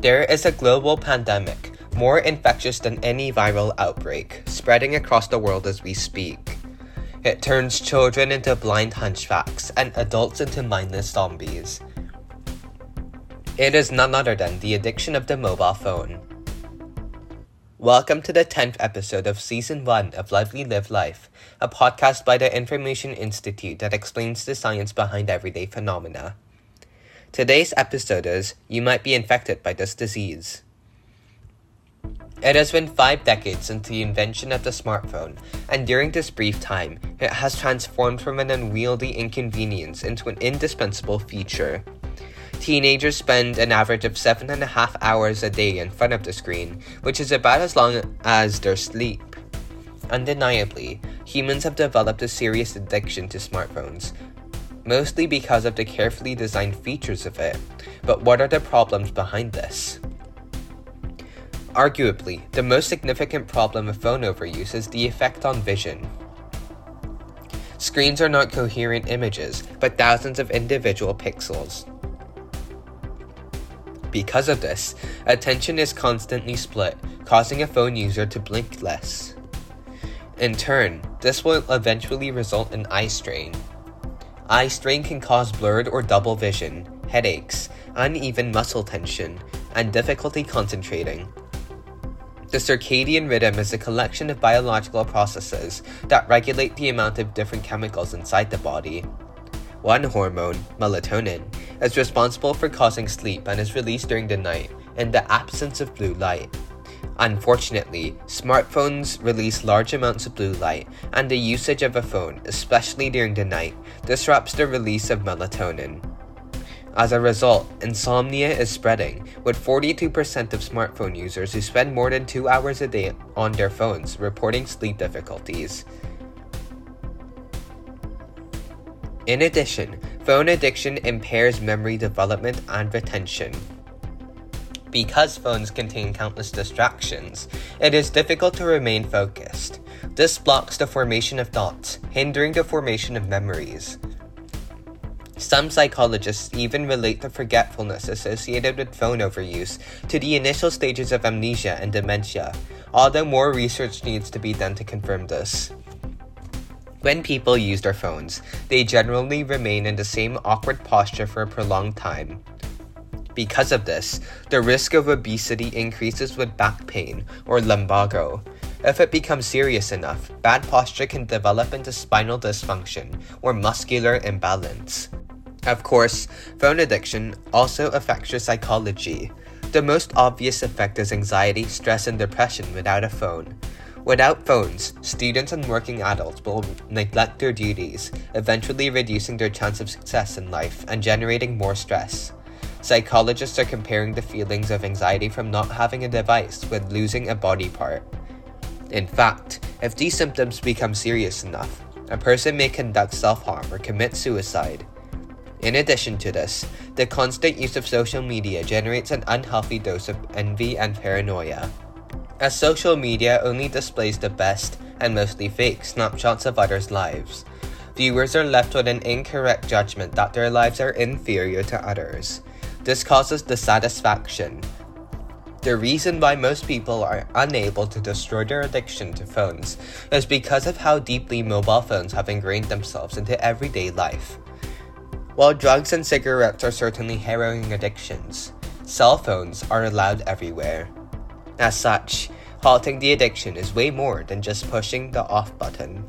There is a global pandemic, more infectious than any viral outbreak, spreading across the world as we speak. It turns children into blind hunchbacks and adults into mindless zombies. It is none other than the addiction of the mobile phone. Welcome to the 10th episode of Season 1 of Lively Live Life, a podcast by the Information Institute that explains the science behind everyday phenomena. Today's episode is You Might Be Infected by This Disease. It has been five decades since the invention of the smartphone, and during this brief time, it has transformed from an unwieldy inconvenience into an indispensable feature. Teenagers spend an average of seven and a half hours a day in front of the screen, which is about as long as their sleep. Undeniably, humans have developed a serious addiction to smartphones, mostly because of the carefully designed features of it. But what are the problems behind this? Arguably, the most significant problem of phone overuse is the effect on vision. Screens are not coherent images, but thousands of individual pixels. Because of this, attention is constantly split, causing a phone user to blink less. In turn, this will eventually result in eye strain, Eye strain can cause blurred or double vision, headaches, uneven muscle tension, and difficulty concentrating. The circadian rhythm is a collection of biological processes that regulate the amount of different chemicals inside the body. One hormone, melatonin, is responsible for causing sleep and is released during the night in the absence of blue light. Unfortunately, smartphones release large amounts of blue light, and the usage of a phone, especially during the night, disrupts the release of melatonin. As a result, insomnia is spreading, with 42% of smartphone users who spend more than two hours a day on their phones reporting sleep difficulties. In addition, phone addiction impairs memory development and retention. Because phones contain countless distractions, it is difficult to remain focused. This blocks the formation of thoughts, hindering the formation of memories. Some psychologists even relate the forgetfulness associated with phone overuse to the initial stages of amnesia and dementia, although more research needs to be done to confirm this. When people use their phones, they generally remain in the same awkward posture for a prolonged time. Because of this, the risk of obesity increases with back pain or lumbago. If it becomes serious enough, bad posture can develop into spinal dysfunction or muscular imbalance. Of course, phone addiction also affects your psychology. The most obvious effect is anxiety, stress, and depression without a phone. Without phones, students and working adults will neglect their duties, eventually reducing their chance of success in life and generating more stress. Psychologists are comparing the feelings of anxiety from not having a device with losing a body part. In fact, if these symptoms become serious enough, a person may conduct self harm or commit suicide. In addition to this, the constant use of social media generates an unhealthy dose of envy and paranoia. As social media only displays the best and mostly fake snapshots of others' lives, viewers are left with an incorrect judgment that their lives are inferior to others. This causes dissatisfaction. The reason why most people are unable to destroy their addiction to phones is because of how deeply mobile phones have ingrained themselves into everyday life. While drugs and cigarettes are certainly harrowing addictions, cell phones are allowed everywhere. As such, halting the addiction is way more than just pushing the off button.